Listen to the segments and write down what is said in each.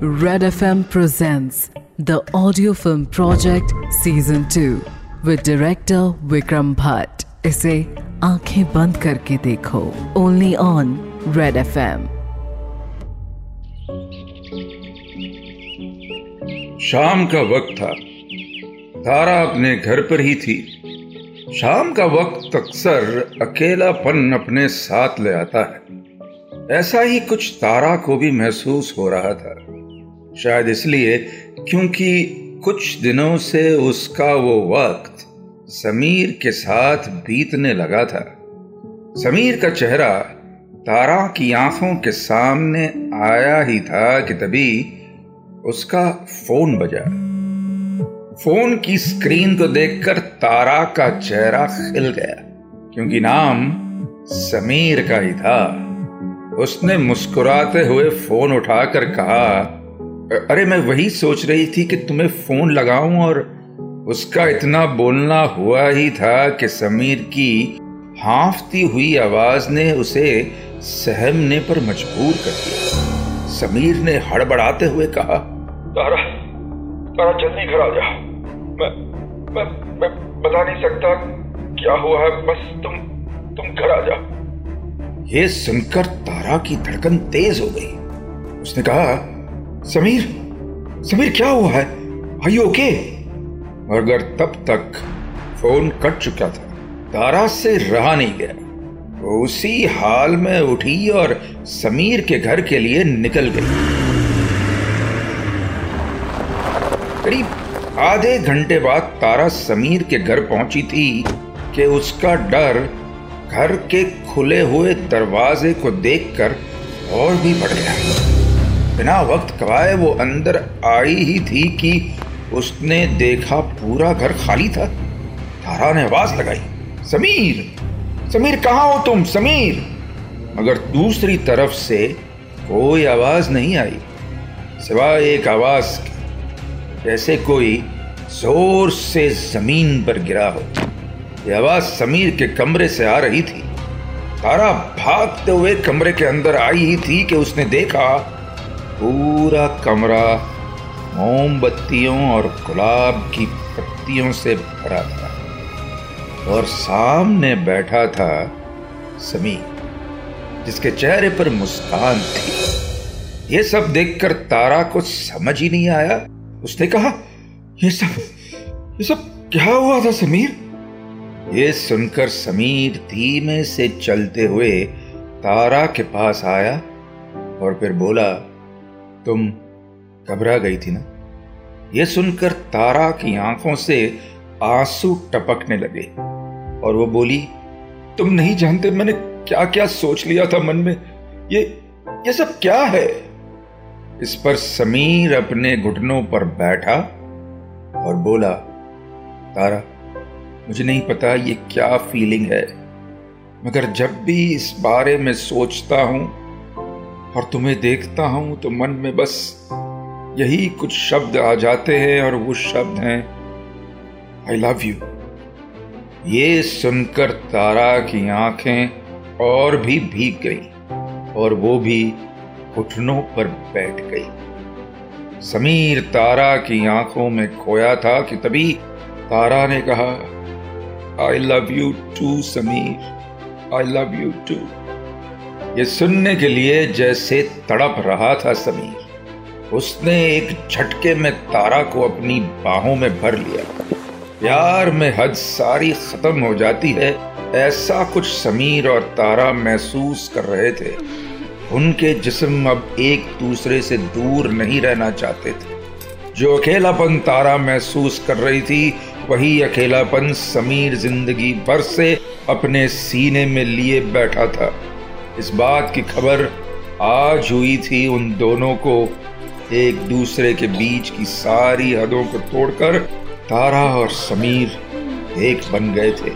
Red FM presents the audio film project season 2 with director Vikram Bhatt. इसे आँखें बंद करके देखो। ओनली ऑन रेड एफएम शाम का वक्त था। तारा अपने घर पर ही थी। शाम का वक्त अक्सर अकेलापन अपने साथ ले आता है। ऐसा ही कुछ तारा को भी महसूस हो रहा था। शायद इसलिए क्योंकि कुछ दिनों से उसका वो वक्त समीर के साथ बीतने लगा था। समीर का चेहरा तारा की आँखों के सामने आया ही था कि तभी उसका फ़ोन बजा। फ़ोन की स्क्रीन को देखकर तारा का चेहरा खिल गया, क्योंकि नाम समीर का ही था। उसने मुस्कुराते हुए फ़ोन उठाकर कहा अरे मैं वही सोच रही थी कि तुम्हें फ़ोन लगाऊँ और उसका इतना बोलना हुआ ही था कि समीर की हाफती हुई आवाज़ ने उसे सहमने पर मजबूर कर दिया। समीर ने हड़बड़ाते हुए कहा तारा तारा जल्दी घर आ जा। मैं मैं मैं बता नहीं सकता क्या हुआ है बस तुम तुम घर आ जा। यह सुनकर तारा की धड़कन तेज हो गई। उसने कहा समीर समीर, क्या हुआ है? आई ओके मगर तब तक फ़ोन कट चुका था। तारा से रहा नहीं गया। वो उसी हाल में उठी और समीर के घर के लिए निकल गई। करीब आधे घंटे बाद तारा समीर के घर पहुँची थी कि उसका डर घर के खुले हुए दरवाजे को देखकर और भी बढ़ गया। बिना वक्त गवाए वो अंदर आई ही थी कि उसने देखा पूरा घर खाली था। तारा ने आवाज़ लगाई, समीर समीर, कहा हो तुम? समीर। मगर दूसरी तरफ़ से कोई आवाज़ नहीं आई, सिवाय एक आवाज़ जैसे कोई ज़ोर से ज़मीन पर गिरा हो। यह आवाज़ समीर के कमरे से आ रही थी। तारा भागते हुए कमरे के अंदर आई ही थी कि उसने देखा पूरा कमरा मोमबत्तियों और गुलाब की पत्तियों से भरा था और सामने बैठा था समीर, जिसके चेहरे पर मुस्कान थी। ये सब देखकर तारा को समझ ही नहीं आया। उसने कहा, ये सब ये सब क्या हुआ था समीर? ये सुनकर समीर धीमे से चलते हुए तारा के पास आया और फिर बोला तुम घबरा गई थी ना? यह सुनकर तारा की आँखों से आँसू टपकने लगे और वो बोली, तुम नहीं जानते मैंने क्या क्या सोच लिया था मन में? ये ये सब क्या है? इस पर समीर अपने घुटनों पर बैठा और बोला, तारा, मुझे नहीं पता ये क्या फीलिंग है, मगर जब भी इस बारे में सोचता हूँ और तुम्हें देखता हूँ तो मन में बस यही कुछ शब्द आ जाते हैं और वो शब्द हैं आई लव यू ये सुनकर तारा की आँखें और भी भीग गई और वो भी घुटनों पर बैठ गई। समीर तारा की आँखों में खोया था कि तभी तारा ने कहा I love you too Sameer. I love you too ये सुनने के लिए जैसे तड़प रहा था समीर। उसने एक झटके में तारा को अपनी बाहों में भर लिया। प्यार में हद सारी खत्म हो जाती है, ऐसा कुछ समीर और तारा महसूस कर रहे थे। उनके जिस्म अब एक दूसरे से दूर नहीं रहना चाहते थे। जो अकेलापन तारा महसूस कर रही थी, वही अकेलापन समीर ज़िंदगी भर से अपने सीने में लिए बैठा था। इस बात की खबर आज हुई थी उन दोनों को एक दूसरे के बीच की सारी हदों को तोड़कर तारा और समीर एक बन गए थे,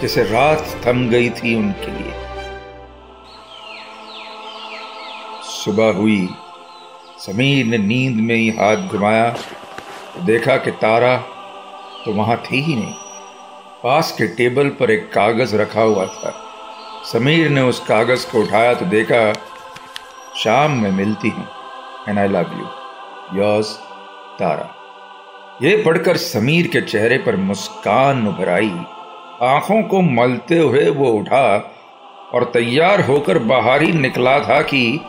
जैसे रात थम गई थी उनके लिए। सुबह हुई। समीर ने नींद में ही हाथ घुमाया। तो देखा कि तारा तो वहाँ थी ही नहीं। पास के टेबल पर एक कागज़ रखा हुआ था। समीर ने उस कागज़ को उठाया तो देखा, शाम में मिलती हूँ and I love you yours Tara ये पढ़कर समीर के चेहरे पर मुस्कान उभर आई। आँखों को मलते हुए वो उठा और तैयार होकर बाहर ही निकला था कि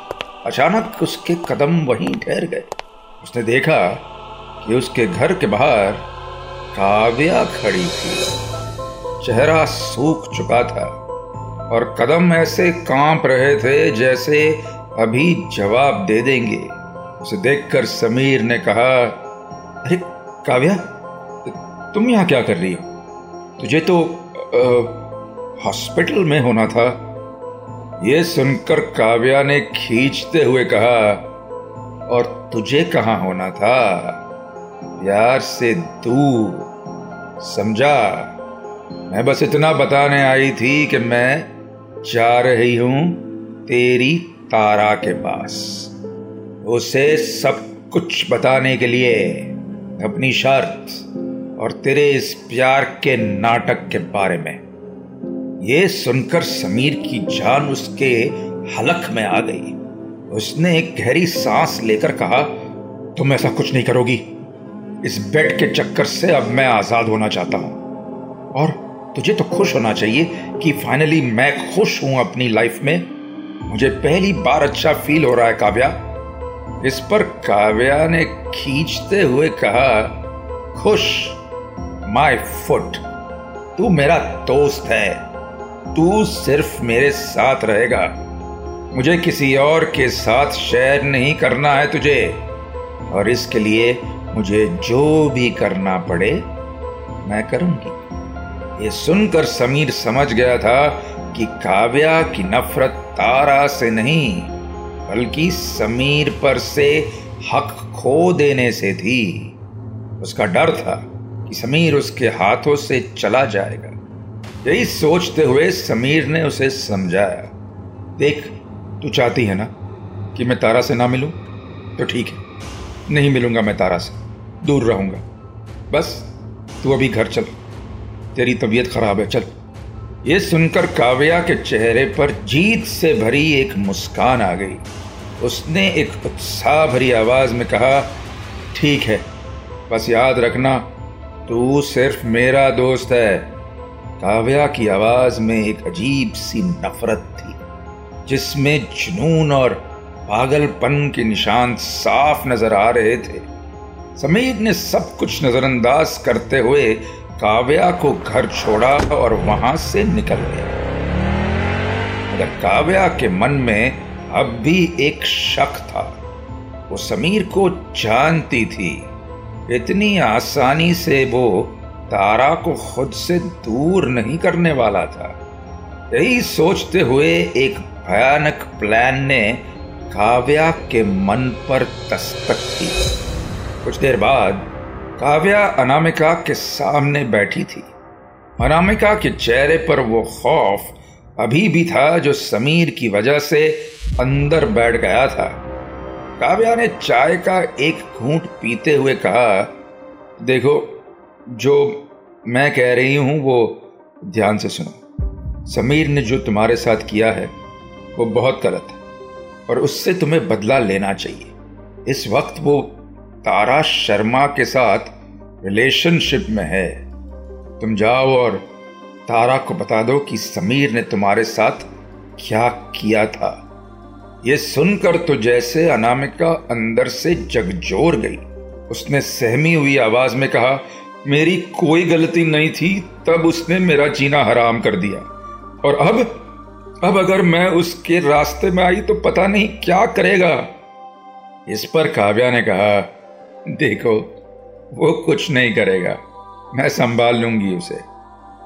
अचानक उसके कदम वहीं ठहर गए। उसने देखा कि उसके घर के बाहर काव्या खड़ी थी। चेहरा सूख चुका था। और कदम ऐसे काँप रहे थे जैसे अभी जवाब दे देंगे। उसे देखकर समीर ने कहा, अरे, काव्या, तुम यहाँ क्या कर रही हो? तुझे तो हॉस्पिटल में होना था। यह सुनकर काव्या ने खींचते हुए कहा, और तुझे कहाँ होना था? प्यार से दूर, समझा? मैं बस इतना बताने आई थी कि मैं जा रही हूँ तेरी तारा के पास। उसे सब कुछ बताने के लिए अपनी शर्त और तेरे इस प्यार के नाटक के बारे में। यह सुनकर समीर की जान उसके हलक में आ गई। उसने एक गहरी सांस लेकर कहा, तुम ऐसा कुछ नहीं करोगी। इस बेड के चक्कर से अब मैं आज़ाद होना चाहता हूँ। और तुझे तो खुश होना चाहिए कि फाइनली मैं खुश हूँ अपनी लाइफ में। मुझे पहली बार अच्छा फील हो रहा है, काव्या। इस पर काव्या ने खींचते हुए कहा, खुश माय फुट तू मेरा दोस्त है। तू सिर्फ़ मेरे साथ रहेगा। मुझे किसी और के साथ शेयर नहीं करना है तुझे। और इसके लिए मुझे जो भी करना पड़े, मैं करूँगी। ये सुनकर समीर समझ गया था कि काव्या की नफरत तारा से नहीं, बल्कि समीर पर से हक खो देने से थी। उसका डर था कि समीर उसके हाथों से चला जाएगा। यही सोचते हुए समीर ने उसे समझाया, देख, तू चाहती है ना कि मैं तारा से ना मिलूं? तो ठीक है, नहीं मिलूँगा मैं तारा से, दूर रहूँगा। बस, तू अभी घर चल। तेरी तबीयत खराब है, चल। ये सुनकर काव्या के चेहरे पर जीत से भरी एक मुस्कान आ गई। उसने एक उत्साह भरी आवाज़ में कहा, ठीक है, बस याद रखना, तू सिर्फ़ मेरा दोस्त है। काव्या की आवाज़ में एक अजीब सी नफरत थी, जिसमें जुनून और पागलपन के निशान साफ़ नज़र आ रहे थे। समीर ने सब कुछ नजरअंदाज करते हुए काव्या को घर छोड़ा और वहाँ से निकल गया। मगर काव्या के मन में अब भी एक शक था, वो समीर को जानती थी। इतनी आसानी से वो तारा को खुद से दूर नहीं करने वाला था। यही सोचते हुए एक भयानक प्लान ने काव्या के मन पर दस्तक की कुछ देर बाद काव्या अनामिका के सामने बैठी थी। अनामिका के चेहरे पर वो खौफ अभी भी था जो समीर की वजह से अंदर बैठ गया था। काव्या ने चाय का एक घूंट पीते हुए कहा, देखो, जो मैं कह रही हूँ, वो ध्यान से सुनो। समीर ने जो तुम्हारे साथ किया है, वो बहुत गलत है, और उससे तुम्हें बदला लेना चाहिए। इस वक्त वो तारा शर्मा के साथ रिलेशनशिप में है। तुम जाओ और तारा को बता दो कि समीर ने तुम्हारे साथ क्या किया था। यह सुनकर तो जैसे अनामिका अंदर से जगजोर गई। उसने सहमी हुई आवाज़ में कहा, मेरी कोई गलती नहीं थी। तब उसने मेरा जीना हराम कर दिया। और अब अब अगर मैं उसके रास्ते में आई तो पता नहीं क्या करेगा। इस पर काव्या ने कहा, देखो वो कुछ नहीं करेगा। मैं संभाल लूँगी उसे।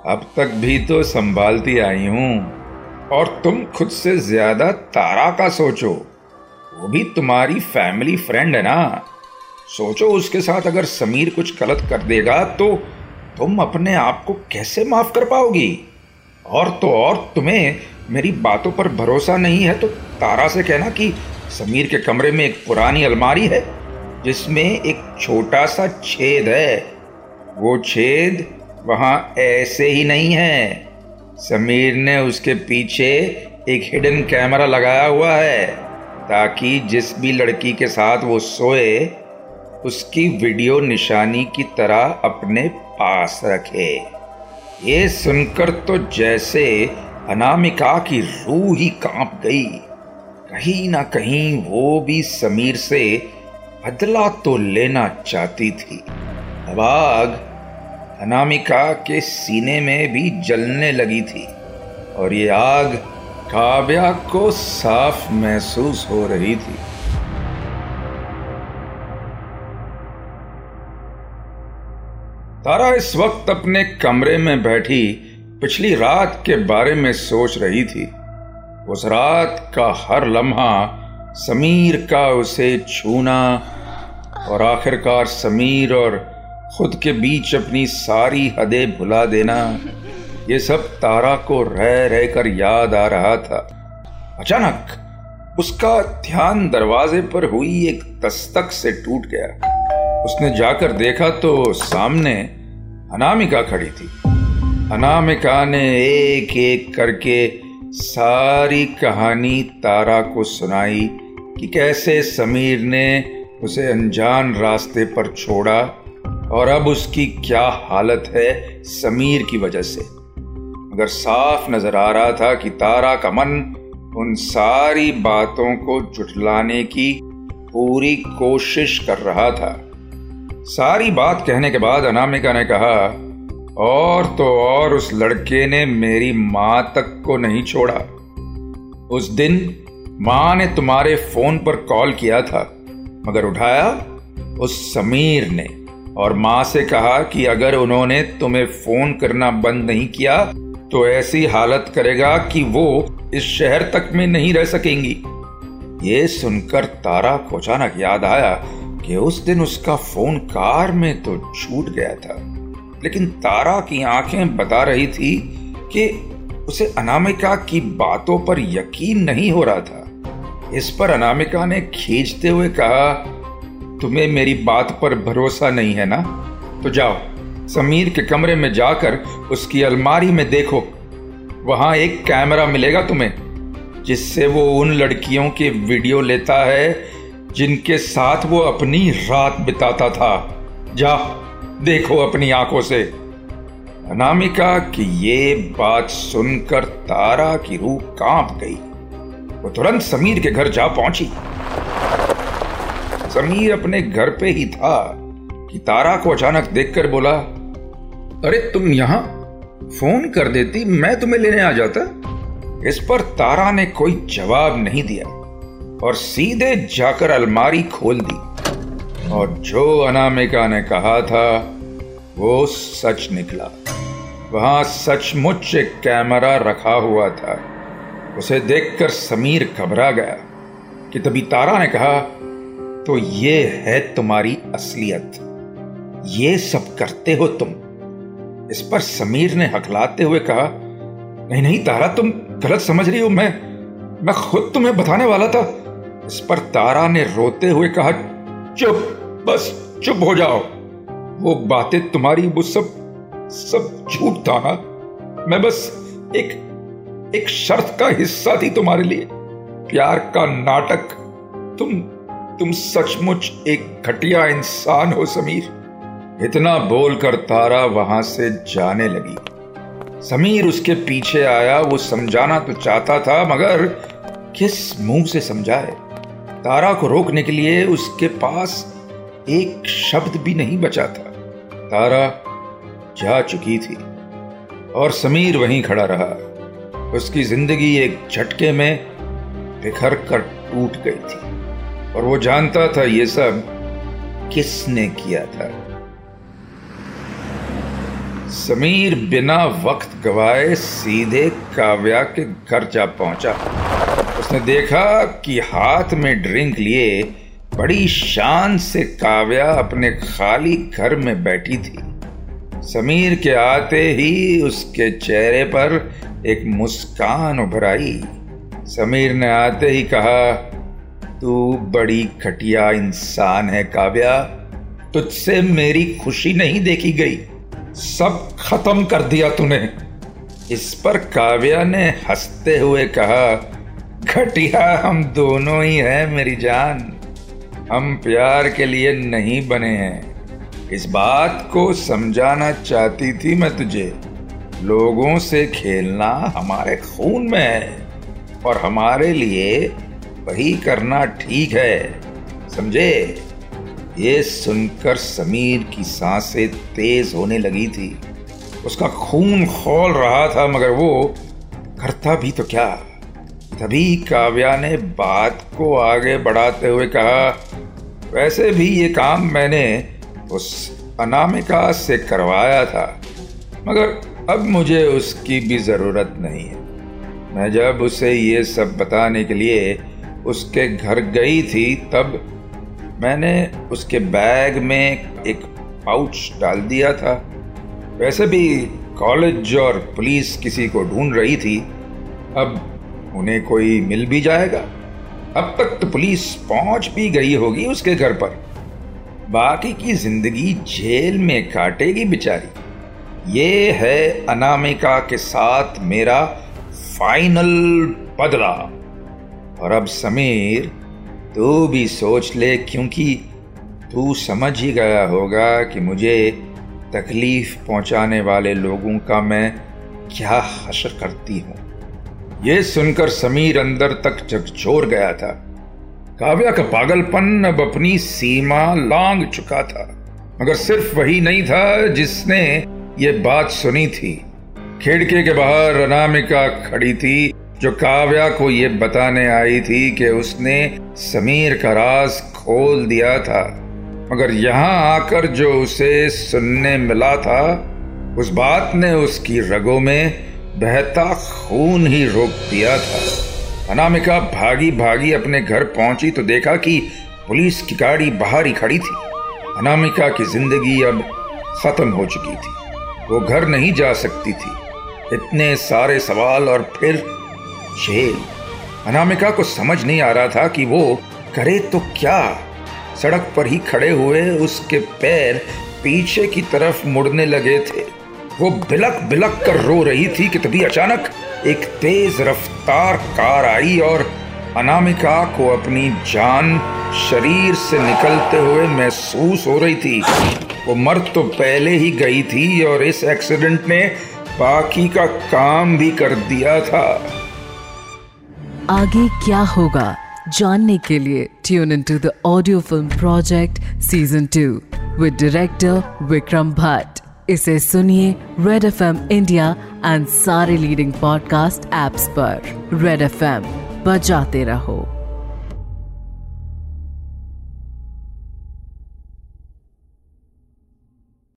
अब तक भी तो संभालती आई हूँ। और तुम खुद से ज़्यादा तारा का सोचो। वो भी तुम्हारी फैमिली फ्रेंड है ना। सोचो उसके साथ अगर समीर कुछ गलत कर देगा तो तुम अपने आप को कैसे माफ़ कर पाओगी? और तो और तुम्हें मेरी बातों पर भरोसा नहीं है तो तारा से कहना कि समीर के कमरे में एक पुरानी अलमारी है। जिसमें एक छोटा सा छेद है। वो छेद वहाँ ऐसे ही नहीं है। समीर ने उसके पीछे एक हिडन कैमरा लगाया हुआ है, ताकि जिस भी लड़की के साथ वो सोए, उसकी वीडियो निशानी की तरह अपने पास रखे। ये सुनकर तो जैसे अनामिका की रूह ही काँप गई। कहीं ना कहीं वो भी समीर से बदला तो लेना चाहती थी। अब आग अनामिका के सीने में भी जलने लगी थी और ये आग काव्या को साफ़ महसूस हो रही थी। तारा इस वक्त अपने कमरे में बैठी पिछली रात के बारे में सोच रही थी। उस रात का हर लम्हा समीर का उसे छूना और आखिरकार समीर और खुद के बीच अपनी सारी हदें भुला देना। ये सब तारा को रह रह कर याद आ रहा था। अचानक उसका ध्यान दरवाजे पर हुई एक दस्तक से टूट गया। उसने जाकर देखा तो सामने अनामिका खड़ी थी। अनामिका ने एक एक करके सारी कहानी तारा को सुनाई कि कैसे समीर ने उसे अनजान रास्ते पर छोड़ा और अब उसकी क्या हालत है समीर की वजह से। मगर साफ़ नज़र आ रहा था कि तारा का मन उन सारी बातों को जुटलाने की पूरी कोशिश कर रहा था। सारी बात कहने के बाद अनामिका ने कहा, और तो और उस लड़के ने मेरी माँ तक को नहीं छोड़ा। उस दिन माँ ने तुम्हारे फ़ोन पर कॉल किया था। मगर उठाया उस समीर ने और माँ से कहा कि अगर उन्होंने तुम्हें फ़ोन करना बंद नहीं किया तो ऐसी हालत करेगा कि वो इस शहर तक में नहीं रह सकेंगी। ये सुनकर तारा को अचानक याद आया कि उस दिन उसका फ़ोन कार में तो छूट गया था, लेकिन तारा की आँखें बता रही थी कि उसे अनामिका की बातों पर यकीन नहीं हो रहा था। इस पर अनामिका ने खींचते हुए कहा, तुम्हें मेरी बात पर भरोसा नहीं है ना? तो जाओ, समीर के कमरे में जाकर उसकी अलमारी में देखो। वहाँ एक कैमरा मिलेगा तुम्हें, जिससे वो उन लड़कियों के वीडियो लेता है, जिनके साथ वो अपनी रात बिताता था। जा देखो अपनी आँखों से। अनामिका की ये बात सुनकर तारा की रूह काँप गई। वो तुरंत समीर के घर जा पहुँची। समीर अपने घर पे ही था कि तारा को अचानक देखकर बोला, अरे, तुम यहाँ फ़ोन कर देती, मैं तुम्हें लेने आ जाता? इस पर तारा ने कोई जवाब नहीं दिया और सीधे जाकर अलमारी खोल दी। और जो अनामिका ने कहा था, वो सच निकला। वहाँ सचमुच कैमरा रखा हुआ था। उसे देखकर समीर घबरा गया कि तभी तारा ने कहा तो ये है तुम्हारी असलियत। ये सब करते हो तुम। इस पर समीर ने हकलाते हुए कहा, नहीं नहीं, तारा, तुम गलत समझ रही हो। मैं मैं खुद तुम्हें बताने वाला था। इस पर तारा ने रोते हुए कहा, चुप, बस चुप हो जाओ। वो बातें तुम्हारी, वो सब सब झूठ था ना। मैं बस एक एक शर्त का हिस्सा थी तुम्हारे लिए। प्यार का नाटक। तुम तुम सचमुच एक घटिया इंसान हो, समीर। इतना बोलकर तारा वहाँ से जाने लगी। समीर उसके पीछे आया, वो समझाना तो चाहता था, मगर किस मुँह से समझाए? तारा को रोकने के लिए उसके पास एक शब्द भी नहीं बचा था। तारा जा चुकी थी और समीर वहीं खड़ा रहा। उसकी ज़िंदगी एक झटके में बिखर कर टूट गई थी। और वो जानता था ये सब किसने किया था। समीर बिना वक्त गवाए सीधे काव्या के घर जा पहुँचा। उसने देखा कि हाथ में ड्रिंक लिए बड़ी शान से काव्या अपने खाली घर में बैठी थी। समीर के आते ही उसके चेहरे पर एक मुस्कान उभराई। समीर ने आते ही कहा, तू बड़ी घटिया इंसान है, काव्या। तुझसे मेरी खुशी नहीं देखी गई। सब खत्म कर दिया तूने। इस पर काव्या ने हँसते हुए कहा घटिया हम दोनों ही हैं मेरी जान। हम प्यार के लिए नहीं बने हैं। इस बात को समझाना चाहती थी मैं तुझे। लोगों से खेलना हमारे खून में है और हमारे लिए वही करना ठीक है। समझे? ये सुनकर समीर की साँसें तेज होने लगी थी। उसका खून खोल रहा था, मगर वो करता भी तो क्या? तभी काव्या ने बात को आगे बढ़ाते हुए कहा, वैसे भी ये काम मैंने उस अनामिका से करवाया था, मगर अब मुझे उसकी भी ज़रूरत नहीं है। मैं जब उसे ये सब बताने के लिए उसके घर गई थी, तब मैंने उसके बैग में एक पाउच डाल दिया था। वैसे भी कॉलेज और पुलिस किसी को ढूंढ रही थी। अब उन्हें कोई मिल भी जाएगा। अब तक तो पुलिस पहुँच भी गई होगी उसके घर पर। बाकी की ज़िंदगी जेल में काटेगी बेचारी। ये है अनामिका के साथ मेरा फाइनल बदला। और अब समीर, तू भी सोच ले, क्योंकि तू समझ ही गया होगा कि मुझे तकलीफ़ पहुँचाने वाले लोगों का मैं क्या हशर करती हूँ। यह सुनकर समीर अंदर तक झकझोर गया था। काव्या का पागलपन अब अपनी सीमा लांग चुका था, मगर सिर्फ़ वही नहीं था जिसने ये बात सुनी थी। खिड़की के बाहर अनामिका खड़ी थी, जो काव्या को ये बताने आई थी कि उसने समीर का राज खोल दिया था। मगर यहाँ आकर जो उसे सुनने मिला था, उस बात ने उसकी रगों में बहता खून ही रोक दिया था। अनामिका भागी भागी अपने घर पहुँची तो देखा कि पुलिस की गाड़ी बाहर ही खड़ी थी। अनामिका की ज़िंदगी अब खत्म हो चुकी थी। वो घर नहीं जा सकती थी। इतने सारे सवाल और फिर जेल। अनामिका को समझ नहीं आ रहा था कि वो करे तो क्या। सड़क पर ही खड़े हुए उसके पैर पीछे की तरफ़ मुड़ने लगे थे। वो बिलक बिलक कर रो रही थी कि तभी अचानक एक तेज रफ्तार कार आई और अनामिका को अपनी जान शरीर से निकलते हुए महसूस हो रही थी। वो मर तो पहले ही गई थी और इस एक्सीडेंट ने बाकी का काम भी कर दिया था। आगे क्या होगा जानने के लिए tune in to the audio film project season two with director Vikram Bhatt इसे सुनिए Red F M India and सारे लीडिंग पॉडकास्ट एप्स पर। रेड एफ़ एम बजाते रहो।